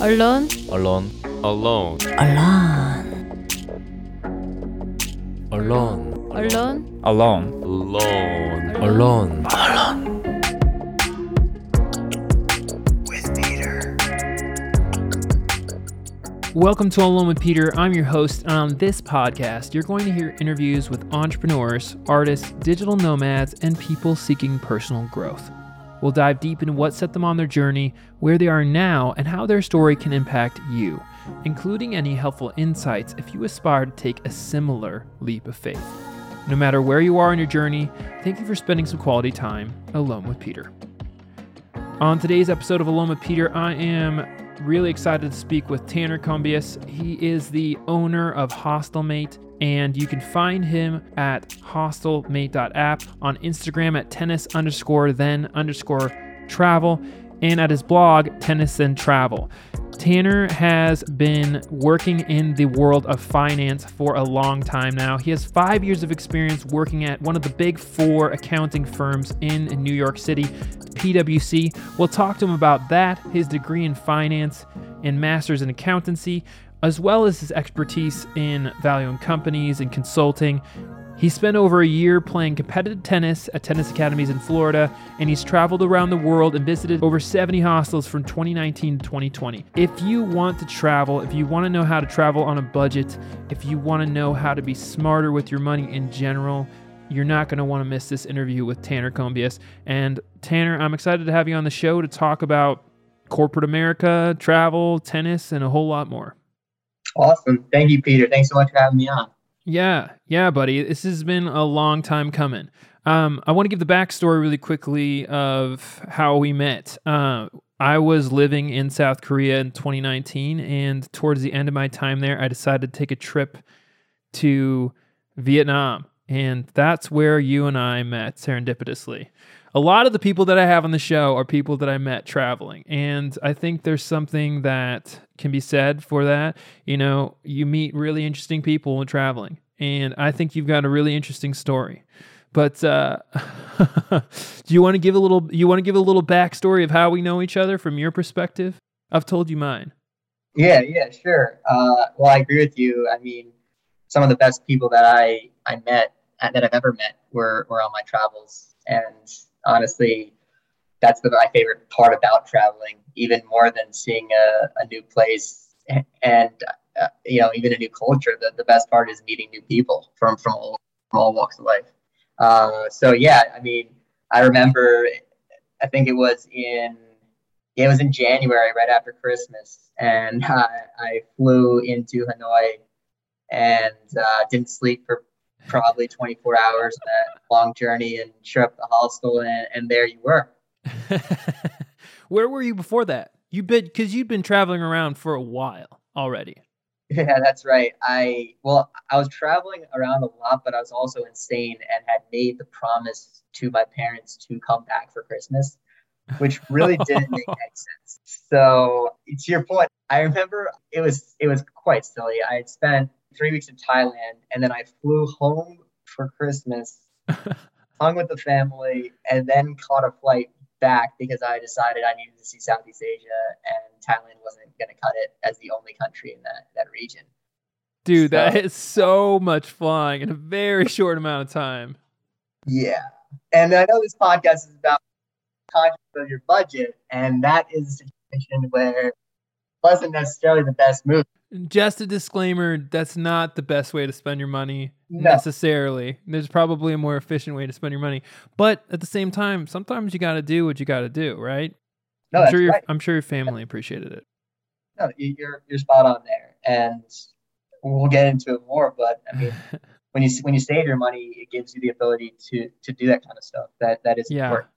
Alone? alone, alone, Alone. alone, Alone? Alone. alone. alone. Welcome to Alone with Peter. I'm your host. And on this podcast, you're going to hear interviews with entrepreneurs, artists, digital nomads, and people seeking personal growth. We'll dive deep into what set them on their journey, where they are now, and how their story can impact you, including any helpful insights if you aspire to take a similar leap of faith. No matter where you are in your journey, thank you for spending some quality time alone with Peter. On today's episode of Alone with Peter, I am really excited to speak with Tanner Combius. He is the owner of Hostelmate, and you can find him at hostelmate.app, on Instagram at tennis underscore then underscore travel, and at his blog, Tennis and Travel. Tanner has been working in the world of finance for a long time now. He has five years of experience working at one of the big four accounting firms in New York City, PwC. We'll talk to him about that, his degree in finance and master's in accountancy, as well as his expertise in valuing companies and consulting. He spent over a year playing competitive tennis at tennis academies in Florida, and he's traveled around the world and visited over 70 hostels from 2019 to 2020. If you want to travel, if you want to know how to travel on a budget, if you want to know how to be smarter with your money in general, you're not going to want to miss this interview with Tanner Combius. And Tanner, I'm excited to have you on the show to talk about corporate America, travel, tennis, and a whole lot more. Awesome. Thank you, Peter. Thanks so much for having me on. Yeah, yeah, buddy. This has been a long time coming. Um, I want to give the backstory really quickly of how we met. Uh, I was living in South Korea in 2019, and towards the end of my time there, I decided to take a trip to Vietnam. And that's where you and I met serendipitously. A lot of the people that I have on the show are people that I met traveling. And I think there's something that can be said for that. You know, you meet really interesting people when traveling. And I think you've got a really interesting story. But uh, do you want to give a little you want to give a little backstory of how we know each other from your perspective? I've told you mine. Yeah, yeah, sure. Uh, well, I agree with you. I mean, some of the best people that I I met that I've ever met were were on my travels, and honestly, that's the, my favorite part about traveling, even more than seeing a, a new place and uh, you know even a new culture. The, the best part is meeting new people from from all from all walks of life. Uh, so yeah, I mean, I remember, I think it was in it was in January, right after Christmas, and I, I flew into Hanoi and uh, didn't sleep for probably 24 hours on that long journey and show up the hostel, and, and there you were. Where were you before that? You've been because you've been traveling around for a while already. Yeah, that's right. I well, I was traveling around a lot, but I was also insane and had made the promise to my parents to come back for Christmas, which really didn't make any sense. So to your point, I remember it was it was quite silly. I had spent three weeks in Thailand, and then I flew home for Christmas, hung with the family, and then caught a flight back because I decided I needed to see Southeast Asia, and Thailand wasn't going to cut it as the only country in that that region. Dude, So- that is so much flying in a very short amount of time. Yeah, and I know this podcast is about conscious of your budget, and that is a situation where it wasn't necessarily the best move. Just a disclaimer, that's not the best way to spend your money No. necessarily. There's probably a more efficient way to spend your money. But at the same time, sometimes you got to do what you got to do, right? No, I'm sure you're right. I'm sure your family appreciated it. No, you- you're you're spot on there, and we'll get into it more. But I mean, when you when you save your money, it gives you the ability to to do that kind of stuff. That that is Yeah. important.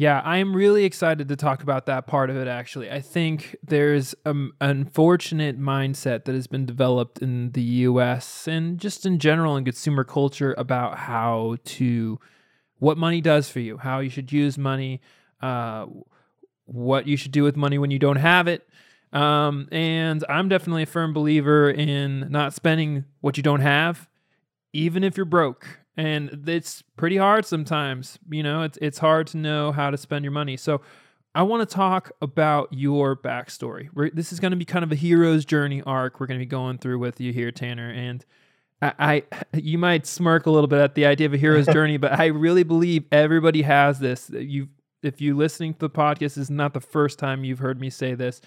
Yeah, I am really excited to talk about that part of it actually. I think there's um, an unfortunate mindset that has been developed in the US and just in general in consumer culture about how to what money does for you, how you should use money, uh, what you should do with money when you don't have it. Um, and I'm definitely a firm believer in not spending what you don't have, even if you're broke. And it's pretty hard sometimes. You know, it's it's hard to know how to spend your money. So I want to talk about your backstory. We're, this is going to be kind of a hero's journey arc we're going to be going through with you here, Tanner. And I, I, you might smirk a little bit at the idea of a hero's journey, but I really believe everybody has this. You, if you listening to the podcast, this is not the first time you've heard me say this.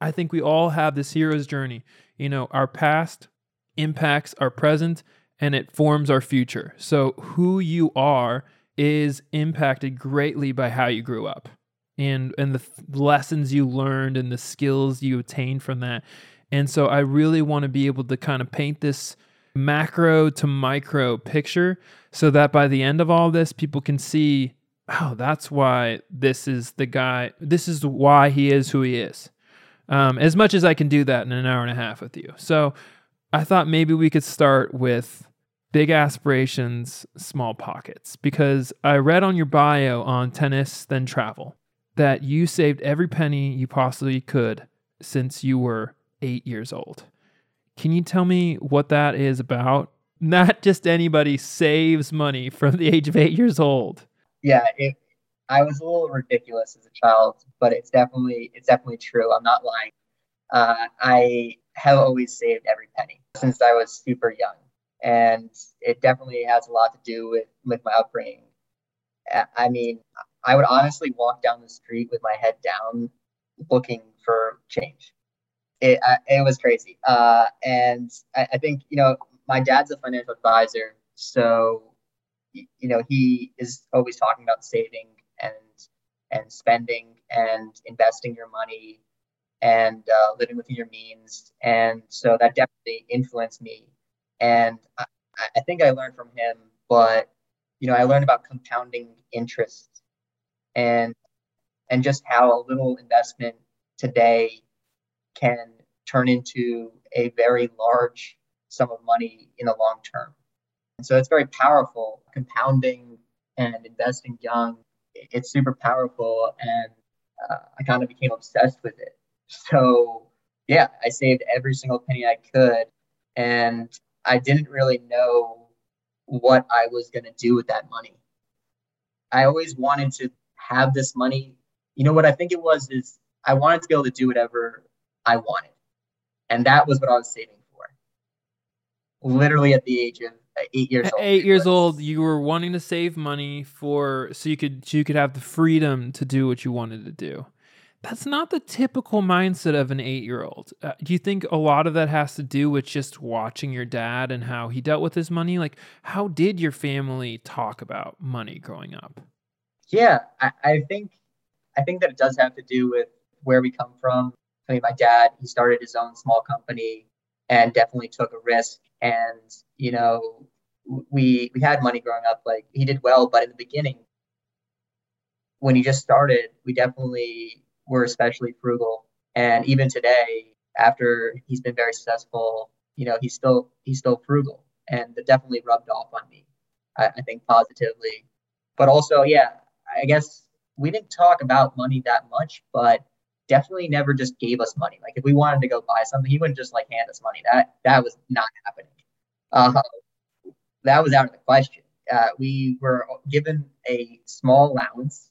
I think we all have this hero's journey. You know, our past impacts our present and it forms our future. So who you are is impacted greatly by how you grew up and and the lessons you learned and the skills you attained from that. And so I really want to be able to kind of paint this macro to micro picture so that by the end of all this people can see oh that's why this is the guy this is why he is who he is um, as much as i can do that in an hour and a half with you so i thought maybe we could start with big aspirations small pockets because i read on your bio on tennis then travel that you saved every penny you possibly could since you were eight years old. Can you tell me what that is about? Not just anybody saves money from the age of eight years old. Yeah, it, I was a little ridiculous as a child, but it's definitely it's definitely true. I'm not lying. Uh, I have always saved every penny since I was super young, and it definitely has a lot to do with with my upbringing. I mean, I would honestly walk down the street with my head down, looking for change. It uh, it was crazy, uh, and I, I think you know my dad's a financial advisor, so you know he is always talking about saving and and spending and investing your money and uh, living within your means, and so that definitely influenced me. And I, I think I learned from him, but you know I learned about compounding interest and and just how a little investment today can turn into a very large sum of money in the long term. And so it's very powerful. Compounding and investing young, it's super powerful. And uh, I kind of became obsessed with it. So, yeah, I saved every single penny I could. And I didn't really know what I was going to do with that money. I always wanted to have this money. You know what I think it was is I wanted to be able to do whatever I wanted. And that was what I was saving for. Literally at the age of uh, eight years old. Eight years old, you were wanting to save money for so you could so you could have the freedom to do what you wanted to do. That's not the typical mindset of an eight year old. Uh, do you think a lot of that has to do with just watching your dad and how he dealt with his money? Like, how did your family talk about money growing up? Yeah, I, I think I think that it does have to do with where we come from. I mean, my dad, he started his own small company and definitely took a risk. And, you know, we we had money growing up. Like he did well, but in the beginning, when he just started, we definitely were especially frugal. And even today, after he's been very successful, you know, he's still he's still frugal, and that definitely rubbed off on me. I, I think positively, but also, yeah, I guess we didn't talk about money that much, but definitely never just gave us money. Like if we wanted to go buy something, he wouldn't just like hand us money. That that was not happening. Uh, that was out of the question. Uh, we were given a small allowance.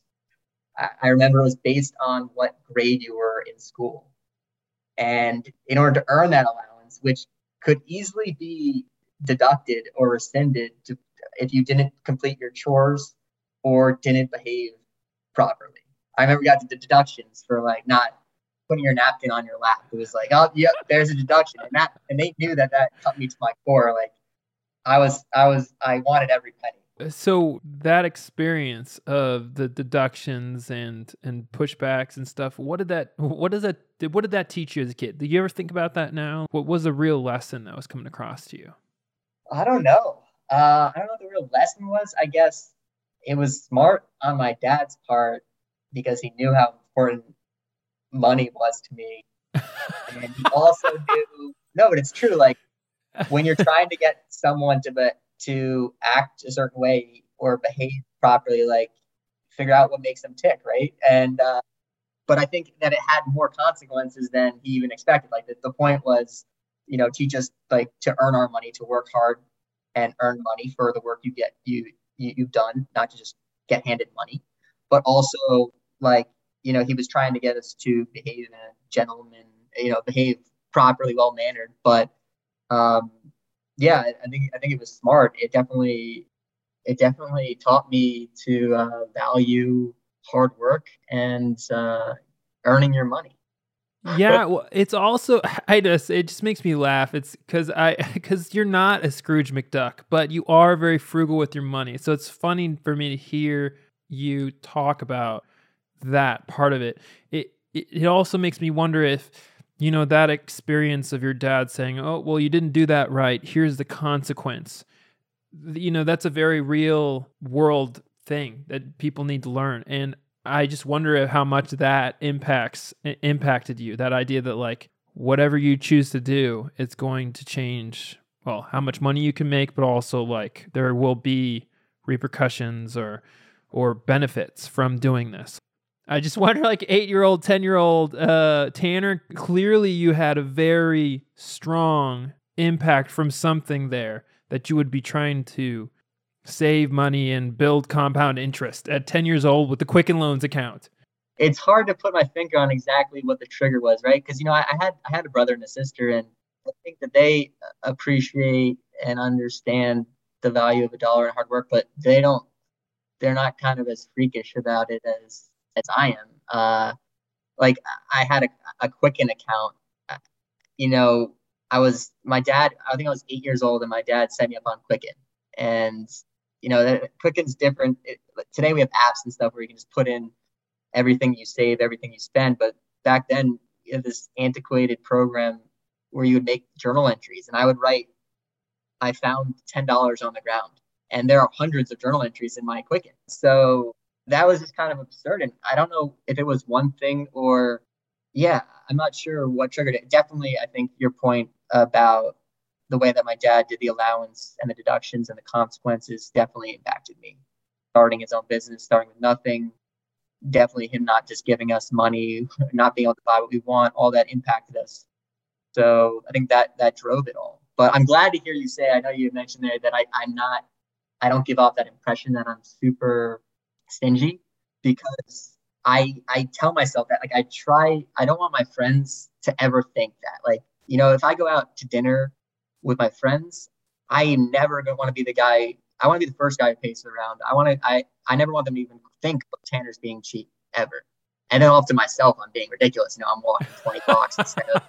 I, remember it was based on what grade you were in school, and in order to earn that allowance, which could easily be deducted or rescinded to, if you didn't complete your chores or didn't behave properly. I remember got the deductions for like not putting your napkin on your lap. It was like, oh, yep, there's a deduction, and that, and they knew that that cut me to my core. Like, I was, I was, I wanted every penny. So that experience of the deductions and and pushbacks and stuff, what did that, what does that, what did that teach you as a kid? Did you ever think about that now? What was the real lesson that was coming across to you? I don't know. Uh, I don't know what the real lesson was. I guess it was smart on my dad's part because he knew how important money was to me. and he also knew no, but it's true. Like when you're trying to get someone to be, to act a certain way or behave properly, like figure out what makes them tick, right? And uh, but I think that it had more consequences than he even expected. Like the, the point was, you know, teach us like to earn our money, to work hard and earn money for the work you get you, you you've done, not to just get handed money, but also like you know, he was trying to get us to behave in a gentleman, you know, behave properly, well mannered. But um, yeah, I think I think it was smart. It definitely it definitely taught me to uh, value hard work and uh, earning your money. yeah, well, it's also I just it just makes me laugh. It's because I because you're not a Scrooge McDuck, but you are very frugal with your money. So it's funny for me to hear you talk about that part of it. It it, it also makes me wonder if you know that experience of your dad saying, "Oh, well, you didn't do that right. Here's the consequence." You know, that's a very real world thing that people need to learn, and I just wonder how much that impacts impacted you. That idea that like whatever you choose to do, it's going to change. Well, how much money you can make, but also like there will be repercussions or or benefits from doing this. I just wonder, like eight year old, ten year old uh, Tanner. Clearly, you had a very strong impact from something there that you would be trying to save money and build compound interest at 10 years old with the Quicken Loans account? It's hard to put my finger on exactly what the trigger was, right? Because you know, I, I, had I had a brother and a sister, and I think that they appreciate and understand the value of a dollar and hard work, but they don't. They're not kind of as freakish about it as as I am. Uh, like I had a, a Quicken account. You know, I was my dad. I think I was eight years old, and my dad set me up on Quicken, and you know, Quicken's different. It, today we have apps and stuff where you can just put in everything you save, everything you spend. But back then, you this antiquated program where you would make journal entries, and I would write, "I found ten dollars on the ground," and there are hundreds of journal entries in my Quicken. So that was just kind of absurd, and I don't know if it was one thing or, yeah, I'm not sure what triggered it. Definitely, I think your point about the way that my dad did the allowance and the deductions and the consequences definitely impacted me. Starting his own business, starting with nothing, definitely him not just giving us money, not being able to buy what we want, all that impacted us. So I think that that drove it all. But I'm glad to hear you say. I know you mentioned there that I, I'm not. I don't give off that impression that I'm super stingy because I I tell myself that like I try. I don't want my friends to ever think that like you know if I go out to dinner with my friends, I never gonna want to be the guy. I want to be the first guy who pays around. I want to. I I never want them to even think of Tanner's being cheap ever. And then off to myself, I'm being ridiculous. You know, I'm walking 20 blocks instead of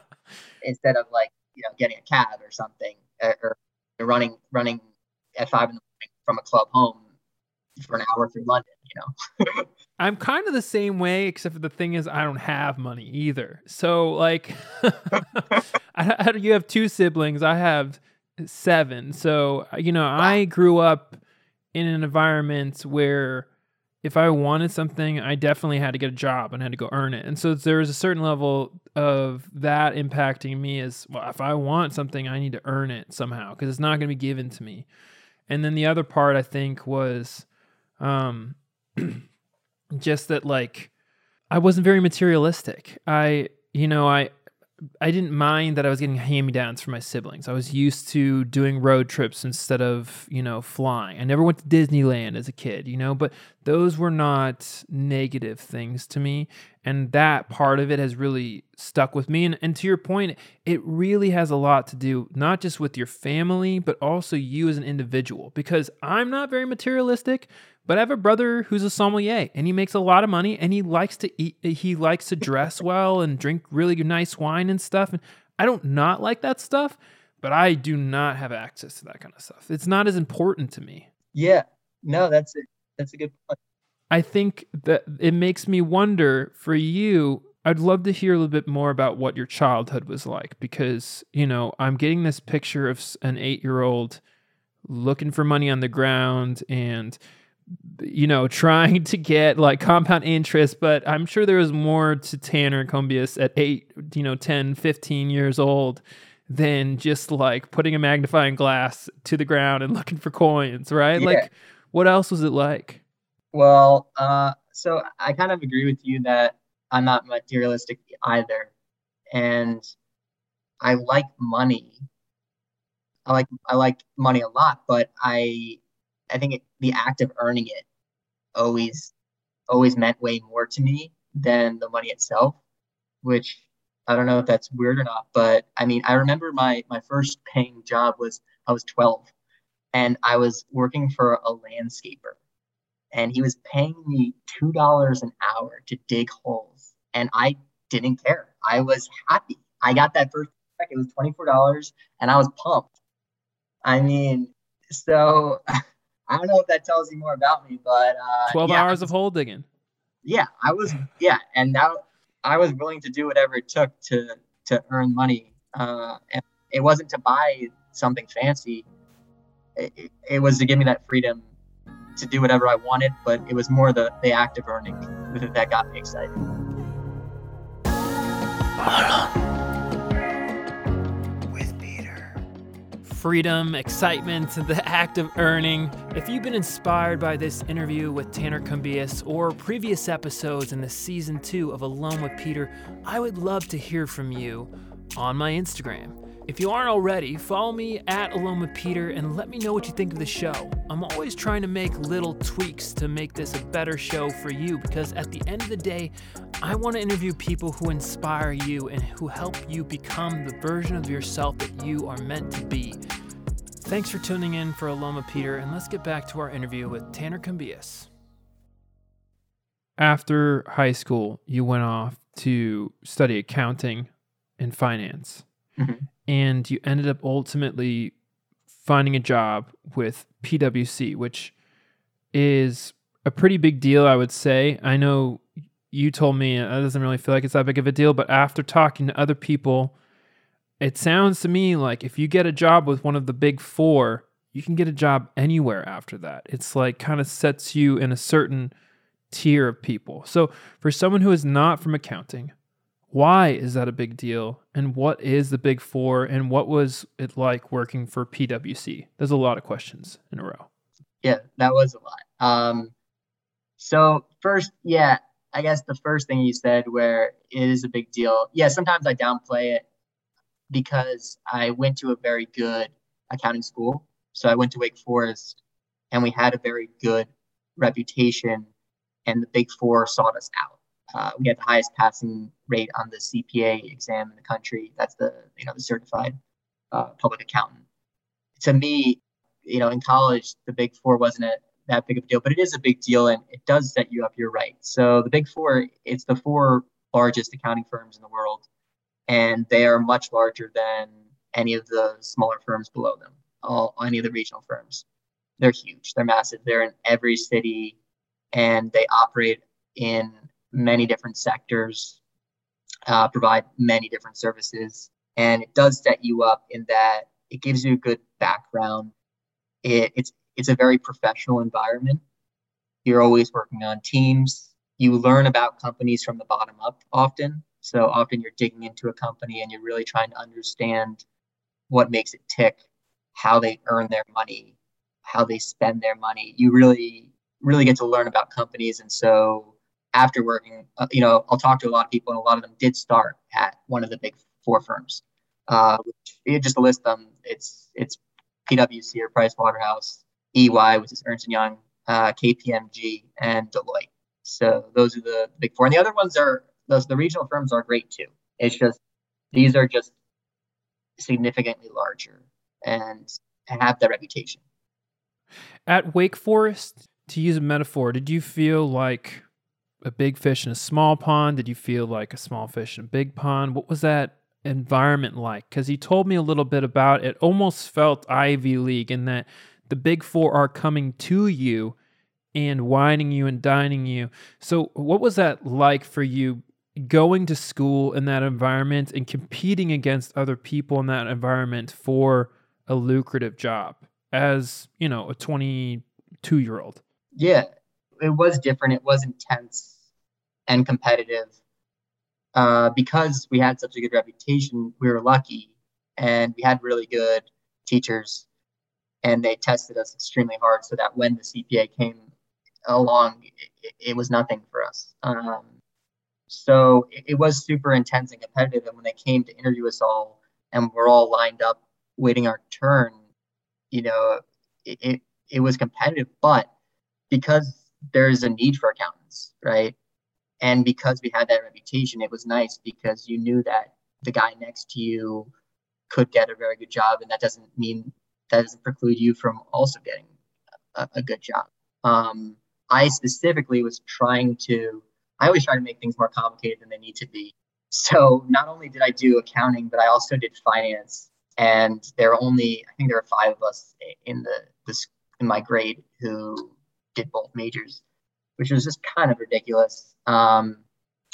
instead of like you know getting a cab or something or, or running running at five in the morning from a club home for an hour through London. You know. I'm kind of the same way, except for the thing is I don't have money either. So like, I, you have two siblings. I have seven. So you know, wow. I grew up in an environment where if I wanted something, I definitely had to get a job and had to go earn it. And so there was a certain level of that impacting me as well. If I want something, I need to earn it somehow because it's not going to be given to me. And then the other part I think was, um, just that like I wasn't very materialistic. I you know, I I didn't mind that I was getting hand-me-downs from my siblings. I was used to doing road trips instead of, you know, flying. I never went to Disneyland as a kid, you know, but those were not negative things to me. And that part of it has really stuck with me. And, and to your point, it really has a lot to do not just with your family, but also you as an individual. Because I'm not very materialistic, but I have a brother who's a sommelier and he makes a lot of money and he likes to eat he likes to dress well and drink really nice wine and stuff. And I don't not like that stuff, but I do not have access to that kind of stuff. It's not as important to me. Yeah. No, that's it. That's a good point. I think that it makes me wonder for you. I'd love to hear a little bit more about what your childhood was like because, you know, I'm getting this picture of an eight year old looking for money on the ground and you know, trying to get like compound interest, but I'm sure there was more to Tanner Combius at eight, you know, 10, 15 years old than just like putting a magnifying glass to the ground and looking for coins, right? Yeah. Like, what else was it like? Well, uh, so I kind of agree with you that I'm not materialistic either. And I like money. I like I like money a lot, but I I think it, the act of earning it always always meant way more to me than the money itself, which I don't know if that's weird or not, but I mean, I remember my my first paying job was I was 12 and I was working for a landscaper and he was paying me $2 an hour to dig holes and I didn't care. I was happy. I got that first check. It was $24 and I was pumped. I mean, so I don't know if that tells you more about me, but uh, 12 yeah, hours of hole digging. yeah, I was yeah, and now I was willing to do whatever it took to to earn money. Uh, and it wasn't to buy something fancy. It, it- it was to give me that freedom to do whatever I wanted, but it was more the the act of earning that got me excited. Freedom, excitement, the act of earning. If you've been inspired by this interview with Tanner Cumbias or previous episodes in the season two of Alone with Peter, I would love to hear from you on my Instagram. If you aren't already, follow me at Aloma Peter and let me know what you think of the show. I'm always trying to make little tweaks to make this a better show for you because at the end of the day, I want to interview people who inspire you and who help you become the version of yourself that you are meant to be. Thanks for tuning in for Aloma Peter, and let's get back to our interview with Tanner Cumbias. After high school, you went off to study accounting and finance Mhm. And you ended up ultimately finding a job with PwC, which is a pretty big deal, I would say. I know you told me uh, it doesn't really feel like it's that big of a deal, but after talking to other people, it sounds to me like if you get a job with one of the big four, you can get a job anywhere after that. It's like kind of sets you in a certain tier of people. So for someone who is not from accounting, why is that a big deal? And what is the big four? And what was it like working for PwC? There's a lot of questions in a row. Yeah, that was a lot. Um, so first, yeah, I guess the first thing you said where it is a big deal. Yeah, sometimes I downplay it because I went to a very good accounting school. So I went to Wake Forest and we had a very good reputation and the big four sought us out. Uh, we had the highest passing rate on the CPA exam in the country. That's the, you know, the certified uh, public accountant. To me, you know, in college, the big four wasn't a, that big of a deal, but it is a big deal and it does set you up. You're right. So the big four, it's the four largest accounting firms in the world, and they are much larger than any of the smaller firms below them, all any of the regional firms. They're huge. They're massive. They're in every city, and they operate in many different sectors, uh, provide many different services, and it does set you up in that it gives you a good background. It, it's it's a very professional environment. You're always working on teams. You learn about companies from the bottom up often. So often you're digging into a company and you're really trying to understand what makes it tick, how they earn their money, how they spend their money. You really, really get to learn about companies. And so after working, uh, you know, I'll talk to a lot of people, and a lot of them did start at one of the big four firms. Uh, which, just to list them, it's it's PwC or Price Waterhouse, EY, which is Ernst and Young, uh, KPMG, and Deloitte. So those are the big four, and the other ones are those the regional firms are great too. It's just these are just significantly larger and have that reputation. At Wake Forest, to use a metaphor, did you feel like a big fish in a small pond? Did you feel like a small fish in a big pond? What was that environment like? Because he told me a little bit about it. Almost felt Ivy League in that the big four are coming to you and wining you and dining you. So, what was that like for you going to school in that environment and competing against other people in that environment for a lucrative job as, you know, a 22 year old? Yeah, it was different. It was intense and competitive. Uh, because we had such a good reputation, we were lucky and we had really good teachers and they tested us extremely hard so that when the CPA came along, it, it was nothing for us. Um, so it, it, was super intense and competitive. And when they came to interview us all and we're all lined up waiting our turn, you know, it, it, it was competitive, but because there's a need for accountants, right? and because we had that reputation, it was nice because you knew that the guy next to you could get a very good job, and that doesn't mean that doesn't preclude you from also getting a, a good job. Um, I specifically was trying to. I always try to make things more complicated than they need to be. So not only did I do accounting, but I also did finance. And there were only, I think there were five of us in the this in my grade who did both majors, which was just kind of ridiculous. Um,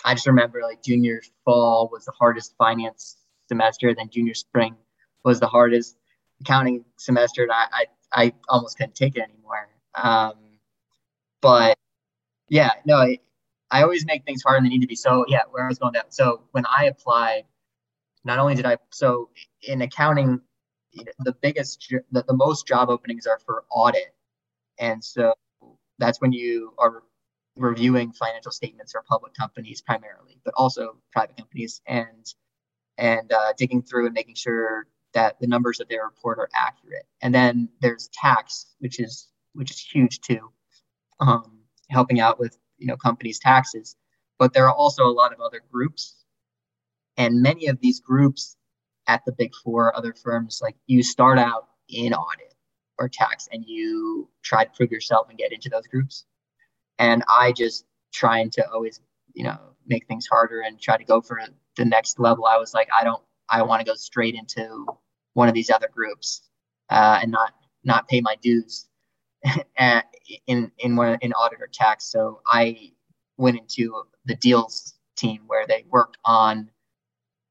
I just remember like junior fall was the hardest finance semester, then junior spring was the hardest accounting semester, and I I, I almost couldn't take it anymore. Um, but yeah, no, I, I always make things harder than they need to be. So yeah, where I was going down. So when I applied, not only did I so in accounting, the biggest the, the most job openings are for audit, and so that's when you are reviewing financial statements for public companies primarily, but also private companies, and and uh, digging through and making sure that the numbers that they report are accurate. And then there's tax, which is which is huge too, um, helping out with you know companies' taxes. But there are also a lot of other groups, and many of these groups at the big four, other firms, like you start out in audit or tax, and you try to prove yourself and get into those groups. And I just trying to always you know make things harder and try to go for the next level. I was like, I don't, I want to go straight into one of these other groups uh, and not not pay my dues in in one in audit or tax. So I went into the deals team where they worked on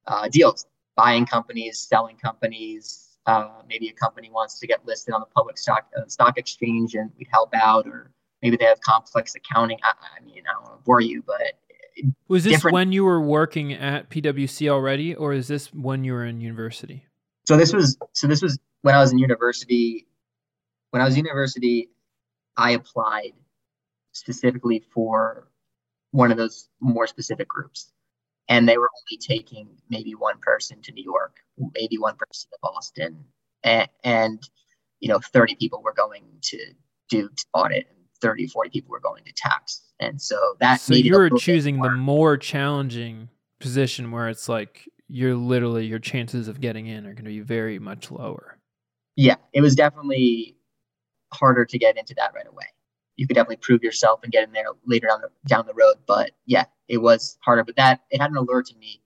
uh, deals, buying companies, selling companies. Uh, maybe a company wants to get listed on the public stock uh, stock exchange, and we'd help out, or maybe they have complex accounting. I, I mean, I don't want to bore you, but was this when you were working at PwC already, or is this when you were in university? So this was so this was when I was in university. When I was in university, I applied specifically for one of those more specific groups, and they were only taking maybe one person to New York, maybe one person to Boston, and, and you know, 30 people were going to do audit, and 30, 40 people were going to tax, and so that. So you were choosing the more challenging position where it's like you're literally your chances of getting in are going to be very much lower. Yeah, it was definitely harder to get into that right away. You could definitely prove yourself and get in there later down the down the road, but yeah, it was harder. But that it had an allure to me,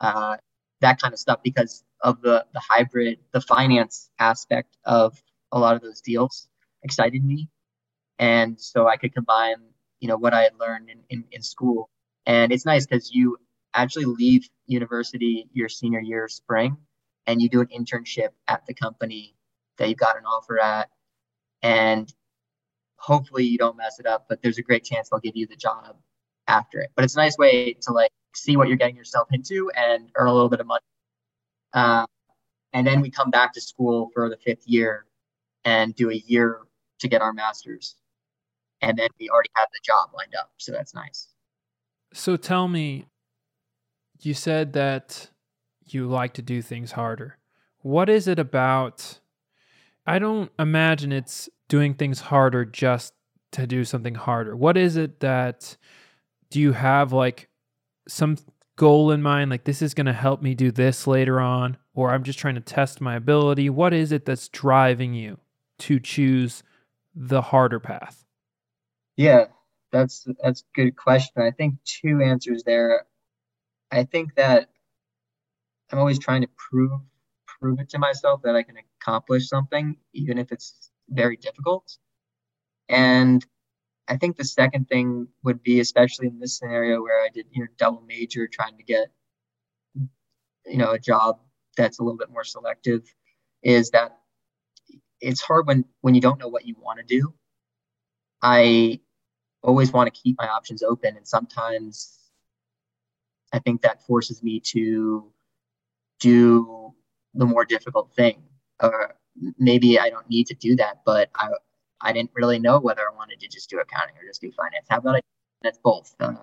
uh, that kind of stuff because of the the hybrid, the finance aspect of a lot of those deals excited me, and so I could combine you know what I had learned in in, in school, and it's nice because you actually leave university your senior year spring and you do an internship at the company that you got an offer at. And hopefully you don't mess it up but there's a great chance they'll give you the job after it. But it's a nice way to like see what you're getting yourself into and earn a little bit of money uh, and then we come back to school for the fifth year and do a year to get our masters and then we already have the job lined up so that's nice so tell me you said that you like to do things harder. What is it about? I don't imagine it's doing things harder just to do something harder. What is it that do you have like some goal in mind like this is going to help me do this later on or I'm just trying to test my ability? What is it that's driving you to choose the harder path? Yeah, that's that's a good question. I think two answers there. I think that I'm always trying to prove prove it to myself that I can accomplish something, even if it's very difficult. And I think the second thing would be, especially in this scenario where I did, you know, double major, trying to get, you know, a job that's a little bit more selective, is that it's hard when when you don't know what you want to do. I always want to keep my options open, and sometimes I think that forces me to do the more difficult thing. Or maybe I don't need to do that, but I I didn't really know whether I wanted to just do accounting or just do finance. How about I? That's both. Uh,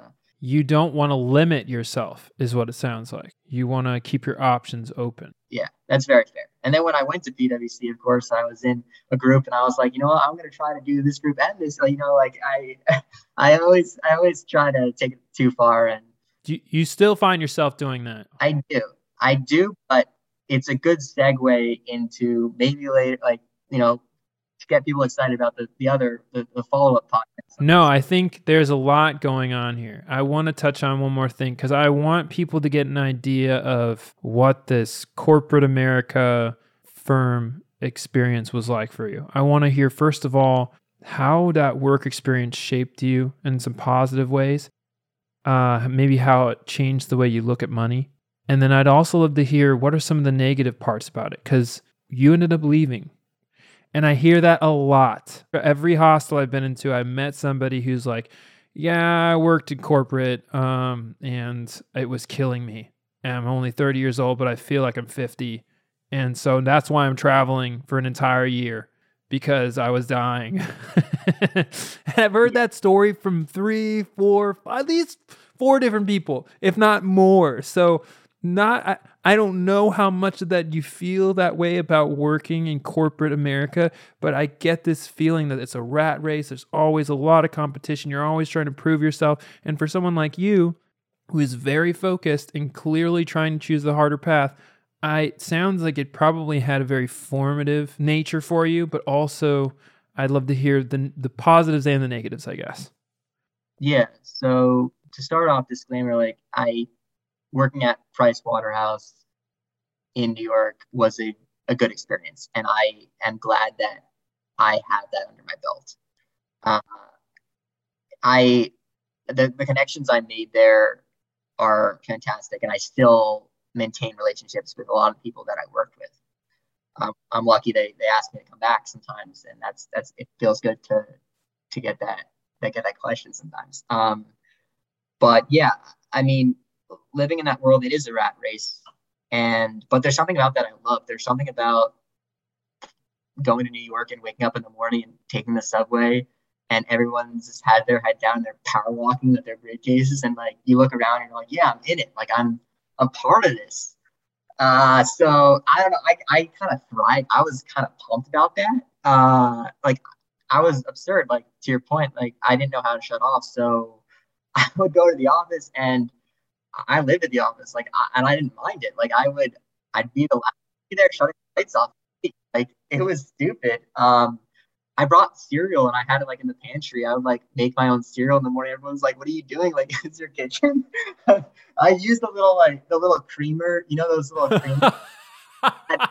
you don't want to limit yourself, is what it sounds like. You want to keep your options open. Yeah, that's very fair. And then when I went to PwC, of course, I was in a group, and I was like, you know what, I'm going to try to do this group and this. You know, like I, I always, I always try to take it too far, and you, you still find yourself doing that. I do, I do, but it's a good segue into maybe later, like you know, to get people excited about the, the other the, the follow-up podcast. No i think there's a lot going on here. I want to touch on one more thing because i want people to get an idea of what this corporate america firm experience was like for you. I want to hear first of all how that work experience shaped you in some positive ways uh, maybe how it changed the way you look at money. And then i'd also love to hear what are some of the negative parts about it? Because you ended up leaving and I hear that a lot. Every hostel I've been into, I met somebody who's like, "Yeah, I worked in corporate, um, and it was killing me. And I'm only 30 years old, but I feel like I'm 50, and so that's why I'm traveling for an entire year because I was dying." I've heard that story from three, four, at least four different people, if not more. So not I, I don't know how much of that you feel that way about working in corporate America, but I get this feeling that it's a rat race. There's always a lot of competition. You're always trying to prove yourself. And for someone like you, who is very focused and clearly trying to choose the harder path, I sounds like it probably had a very formative nature for you, but also I'd love to hear the the positives and the negatives, I guess. Yeah. So to start off, disclaimer, like I working at Price Waterhouse in New York was a, a good experience. And I am glad that I have that under my belt. Uh, I the, the connections I made there are fantastic, and I still maintain relationships with a lot of people that I worked with. Um, I'm lucky they, they ask me to come back sometimes, and that's that's it feels good to to get that to get that question sometimes. Um, but yeah, I mean, living in that world, it is a rat race. And but there's something about that I love. There's something about going to New York and waking up in the morning and taking the subway and everyone's just had their head down, they're power walking with their briefcases, and like you look around and you're like, yeah, I'm in it. Like I'm a part of this. Uh, so I don't know. I, I kind of thrive. I was kind of pumped about that. Uh, like I was absurd. Like to your point, like I didn't know how to shut off. So I would go to the office and I lived at the office, like, I, and I didn't mind it. Like, I would, I'd be the last be there shutting the lights off. Like, it was stupid. Um, I brought cereal and I had it like in the pantry. I would like make my own cereal in the morning. Everyone's like, "What are you doing? Like, it's your kitchen." I used the little like the little creamer, you know, those little creamer,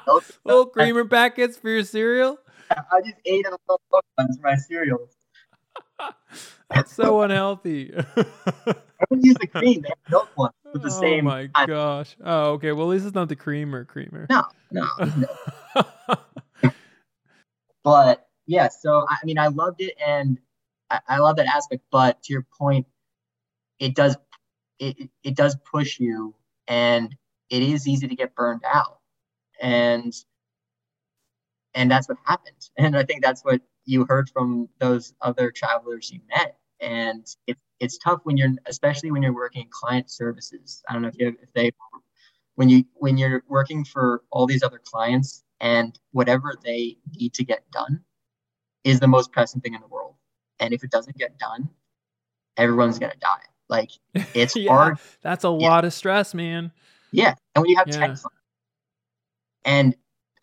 little creamer packets for your cereal. I just ate the little ones for my cereals. That's so unhealthy. I would use the cream. They milk one with the oh same. Oh my gosh. Oh, okay. Well, at least it's not the creamer creamer. No, no. no. but yeah, so I mean, I loved it, and I, I love that aspect. But to your point, it does it it does push you, and it is easy to get burned out, and and that's what happened. And I think that's what you heard from those other travelers you met. And it's it's tough when you're especially when you're working in client services. I don't know if you have, if they when you when you're working for all these other clients and whatever they need to get done is the most pressing thing in the world. And if it doesn't get done, everyone's gonna die. Like it's yeah, hard. That's a yeah. lot of stress, man. Yeah. And when you have yeah. and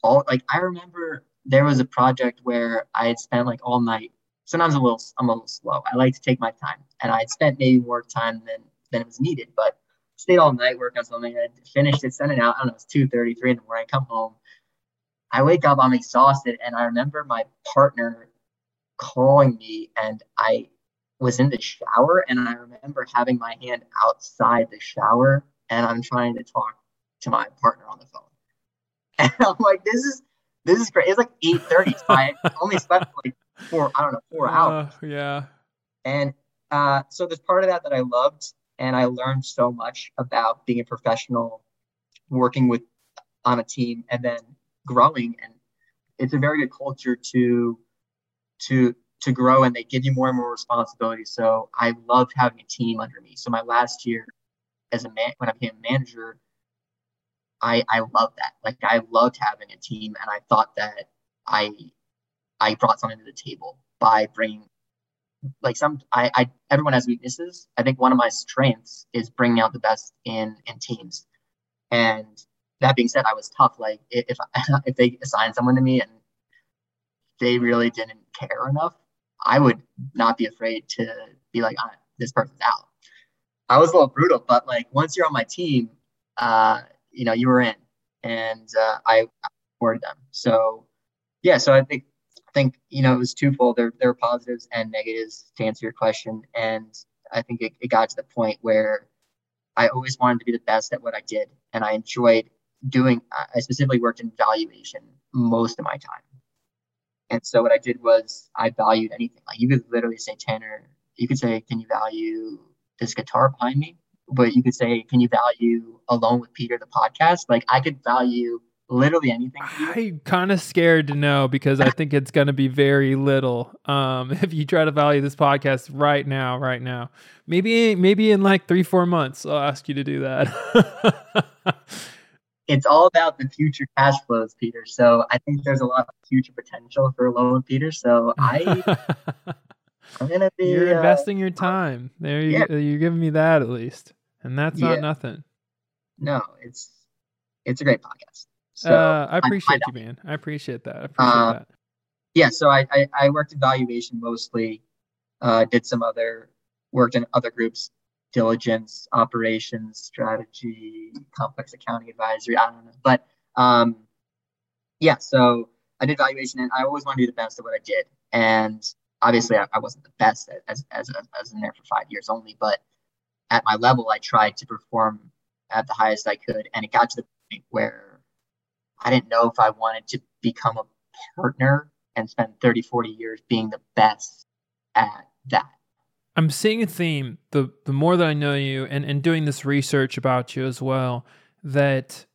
all like I remember there was a project where I had spent like all night. Sometimes a little, I'm a little slow. I like to take my time, and I had spent maybe more time than than it was needed, but stayed all night working on something. I finished it, sent it out. I don't know, it's two thirty, three in the morning. I come home. I wake up, I'm exhausted, and I remember my partner calling me, and I was in the shower, and I remember having my hand outside the shower, and I'm trying to talk to my partner on the phone. And I'm like, this is this is great. It's like eight thirty, so I only slept like four. I don't know, four uh, hours. Yeah. And uh, so there's part of that that I loved, and I learned so much about being a professional, working with on a team, and then growing. And it's a very good culture to to to grow and they give you more and more responsibility. So I loved having a team under me. So my last year as a man, when I became a manager, I I loved that. Like I loved having a team, and I thought that I I brought something to the table by bringing like some I, I everyone has weaknesses. I think one of my strengths is bringing out the best in in teams. And that being said, I was tough. Like if if they assigned someone to me and they really didn't care enough, I would not be afraid to be like, ah, this person's out. I was a little brutal, but like once you're on my team, uh, you know, you were in, and uh, I supported them. So yeah, so I think think you know it was twofold. There there were positives and negatives to answer your question, and I think it, it got to the point where I always wanted to be the best at what I did, and I enjoyed doing. I specifically worked in valuation most of my time, and so what I did was I valued anything. Like you could literally say, Tanner, you could say, can you value this guitar behind me? But you could say, can you value Alone with Peter the podcast? Like I could value literally anything. I'm kind of scared to know because I think it's going to be very little. Um, if you try to value this podcast right now, right now, maybe maybe in like three four months, I'll ask you to do that. it's all about the future cash flows, Peter. So I think there's a lot of future potential for Alone Peter. So I. I'm gonna be. You're uh, investing your time. There, you, yeah. you're giving me that at least, and that's not yeah. nothing. No, it's it's a great podcast. So uh, I appreciate you, man. I appreciate that. I appreciate uh, that. Yeah, so I, I, I worked in valuation mostly. Uh, did some other worked in other groups, diligence, operations, strategy, complex accounting advisory. I don't know, but um, yeah. So I did valuation, and I always wanted to do the best at what I did. And obviously, I, I wasn't the best as as as, as in there for five years only, but at my level, I tried to perform at the highest I could, and it got to the point where I didn't know if I wanted to become a partner and spend 30, 40 years being the best at that. I'm seeing a theme the the more that I know you and, and doing this research about you as well, that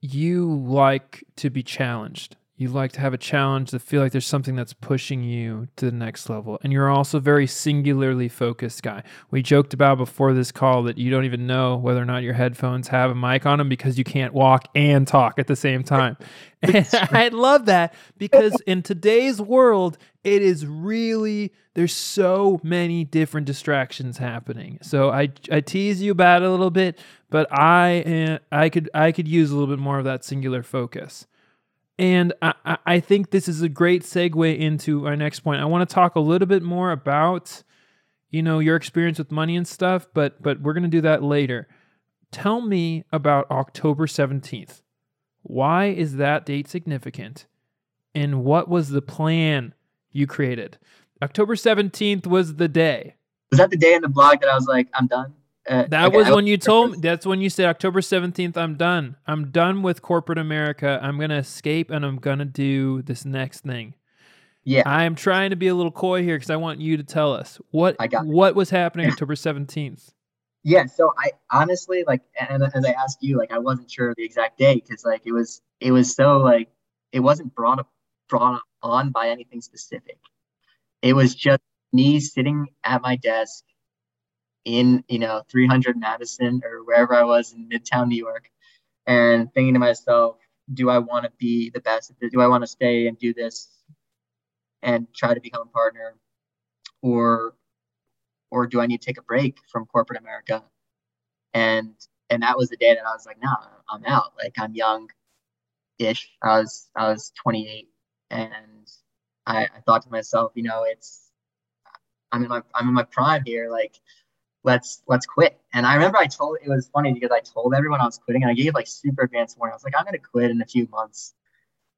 you like to be challenged you like to have a challenge to feel like there's something that's pushing you to the next level. And you're also very singularly focused guy. We joked about before this call that you don't even know whether or not your headphones have a mic on them because you can't walk and talk at the same time. And i love that because in today's world it is really there's so many different distractions happening. So i i tease you about it a little bit but i eh, i could i could use a little bit more of that singular focus and I, I think this is a great segue into our next point. I want to talk a little bit more about, you know, your experience with money and stuff, but but we're gonna do that later. Tell me about October 17th. Why is that date significant? And what was the plan you created? October 17th was the day. Was that the day in the blog that I was like, I'm done? Uh, that okay, was when you told me. That's when you said October seventeenth. I'm done. I'm done with corporate America. I'm gonna escape, and I'm gonna do this next thing. Yeah, I am trying to be a little coy here because I want you to tell us what I got what was happening October seventeenth. Yeah, so I honestly like, and as I asked you, like, I wasn't sure of the exact day because like it was it was so like it wasn't brought up brought on by anything specific. It was just me sitting at my desk in you know 300 Madison or wherever I was in Midtown New York, and thinking to myself, do I want to be the best? Do I want to stay and do this and try to become a partner, or or do I need to take a break from corporate America? And and that was the day that I was like, no, I'm out. Like I'm young ish. I was I was 28 and I, I thought to myself, you know, it's I'm in my I'm in my prime here. Like let's let's quit. And I remember I told it was funny because I told everyone I was quitting and I gave like super advanced warning. I was like, I'm gonna quit in a few months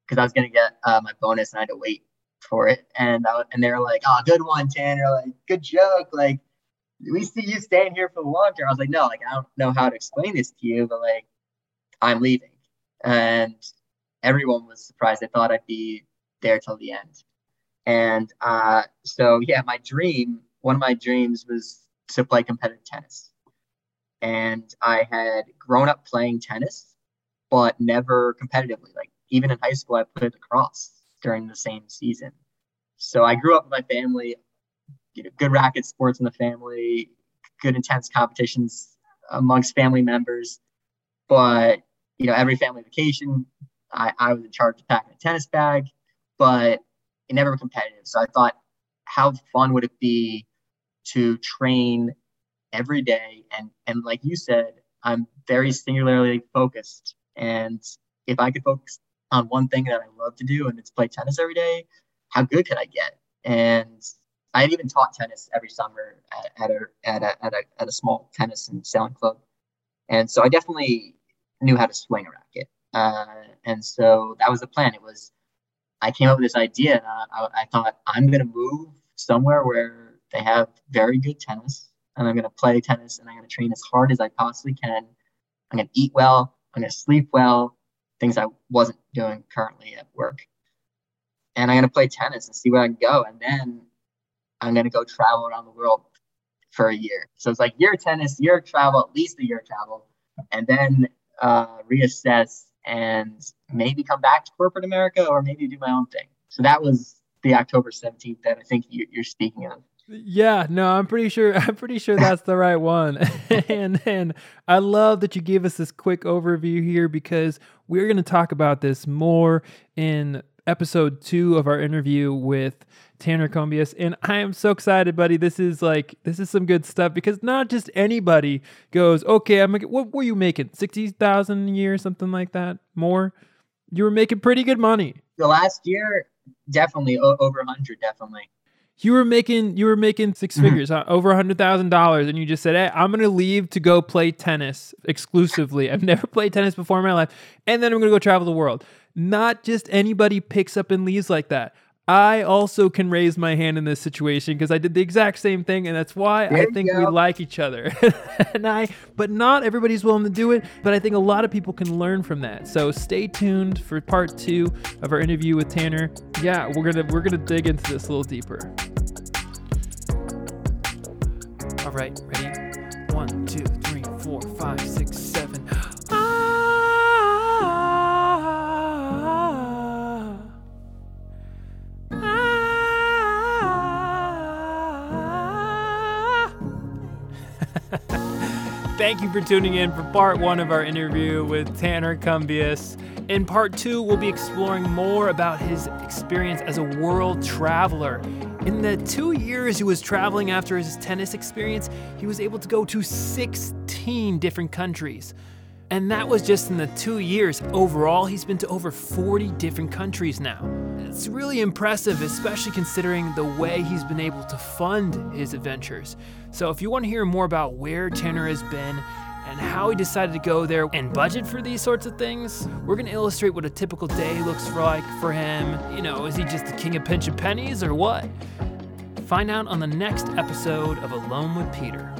because I was gonna get uh, my bonus and I had to wait for it. And I, and they were like, oh, good one, Tanner. Like, good joke. Like, we see you staying here for the long term. I was like, no, like I don't know how to explain this to you, but like I'm leaving. And everyone was surprised. They thought I'd be there till the end. And uh, so yeah, my dream, one of my dreams was to play competitive tennis. And I had grown up playing tennis, but never competitively. Like even in high school, I played lacrosse during the same season. So I grew up with my family, you know, good racket sports in the family, good intense competitions amongst family members. But you know, every family vacation, I, I was in charge of packing a tennis bag, but it never competitive. So I thought, how fun would it be to train every day? And and like you said, I'm very singularly focused. And if I could focus on one thing that I love to do and it's play tennis every day, how good could I get? And I had even taught tennis every summer at, at, a, at, a, at, a, at a small tennis and sailing club. And so I definitely knew how to swing a racket. Uh, and so that was the plan. It was, I came up with this idea I, I thought I'm going to move somewhere where they have very good tennis and I'm going to play tennis and I'm going to train as hard as I possibly can. I'm going to eat well. I'm going to sleep well, things I wasn't doing currently at work. And I'm going to play tennis and see where I can go. And then I'm going to go travel around the world for a year. So it's like year tennis, year travel, at least a year travel, and then uh, reassess and maybe come back to corporate America or maybe do my own thing. So that was the October 17th that I think you, you're speaking of. Yeah, no, I'm pretty sure I'm pretty sure that's the right one. and and I love that you gave us this quick overview here because we're going to talk about this more in episode 2 of our interview with Tanner Combias and I am so excited buddy. This is like this is some good stuff because not just anybody goes, "Okay, I'm what were you making? 60,000 a year something like that? More? You were making pretty good money." The last year definitely over 100 definitely you were making you were making 6 mm-hmm. figures huh? over a hundred thousand dollars and you just said hey i'm gonna leave to go play tennis exclusively i've never played tennis before in my life and then i'm gonna go travel the world not just anybody picks up and leaves like that I also can raise my hand in this situation because I did the exact same thing, and that's why there I think we like each other. and I, but not everybody's willing to do it. But I think a lot of people can learn from that. So stay tuned for part two of our interview with Tanner. Yeah, we're gonna we're gonna dig into this a little deeper. All right, ready? One, two, Thank you for tuning in for part one of our interview with Tanner Combias. In part two, we'll be exploring more about his experience as a world traveler. In the two years he was traveling after his tennis experience, he was able to go to 16 different countries. And that was just in the two years. Overall, he's been to over 40 different countries now. It's really impressive, especially considering the way he's been able to fund his adventures. So, if you want to hear more about where Tanner has been and how he decided to go there and budget for these sorts of things, we're going to illustrate what a typical day looks like for him. You know, is he just the king of pinch of pennies or what? Find out on the next episode of Alone with Peter.